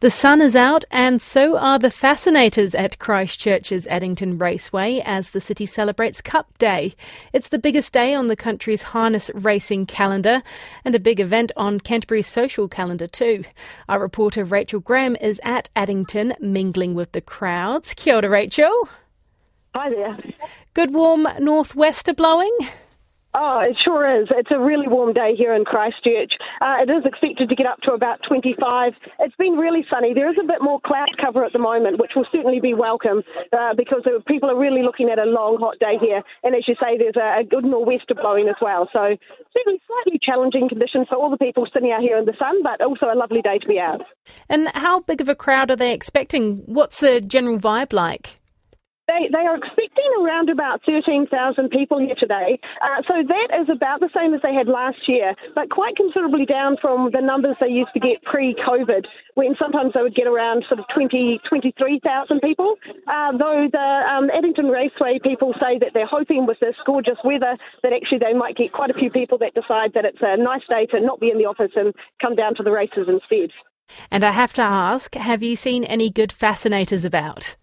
The sun is out, and so are the fascinators at Christchurch's Addington Raceway as the city celebrates Cup Day. It's the biggest day on the country's harness racing calendar and a big event on Canterbury's social calendar, too. Our reporter Rachel Graham is at Addington mingling with the crowds. Kia ora, Rachel. Hi there. Good warm northwester blowing. Oh, it sure is. It's a really warm day here in Christchurch. Uh, it is expected to get up to about 25. It's been really sunny. There is a bit more cloud cover at the moment, which will certainly be welcome uh, because people are really looking at a long, hot day here. And as you say, there's a, a good nor'wester blowing as well. So certainly slightly challenging conditions for all the people sitting out here in the sun, but also a lovely day to be out. And how big of a crowd are they expecting? What's the general vibe like? They, they are expecting around about 13,000 people here today. Uh, so that is about the same as they had last year, but quite considerably down from the numbers they used to get pre COVID, when sometimes they would get around sort of 20, 23,000 people. Uh, though the um, Addington Raceway people say that they're hoping with this gorgeous weather that actually they might get quite a few people that decide that it's a nice day to not be in the office and come down to the races instead. And I have to ask, have you seen any good fascinators about?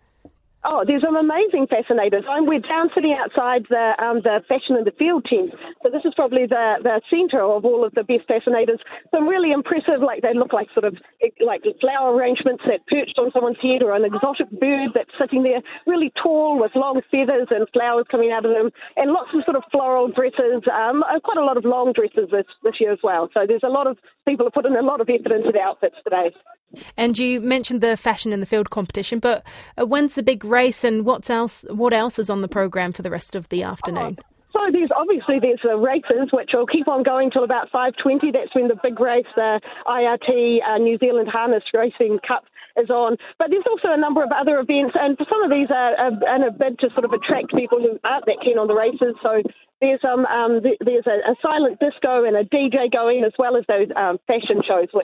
Oh, there's some amazing fascinators. I'm, we're down sitting outside the um, the fashion in the field tent. So this is probably the, the centre of all of the best fascinators. Some really impressive, like they look like sort of like flower arrangements that perched on someone's head or an exotic bird that's sitting there, really tall with long feathers and flowers coming out of them, and lots of sort of floral dresses. Um, quite a lot of long dresses this, this year as well. So there's a lot of people are putting a lot of effort into the outfits today. And you mentioned the fashion in the field competition, but uh, when's the big race and what's else? What else is on the program for the rest of the afternoon? Oh. So there's obviously there's the races which will keep on going till about 5:20. That's when the big race, the IRT uh, New Zealand Harness Racing Cup, is on. But there's also a number of other events, and some of these are, are in a bid to sort of attract people who aren't that keen on the races. So there's um, um there's a, a, silent disco and a DJ going as well as those um, fashion shows which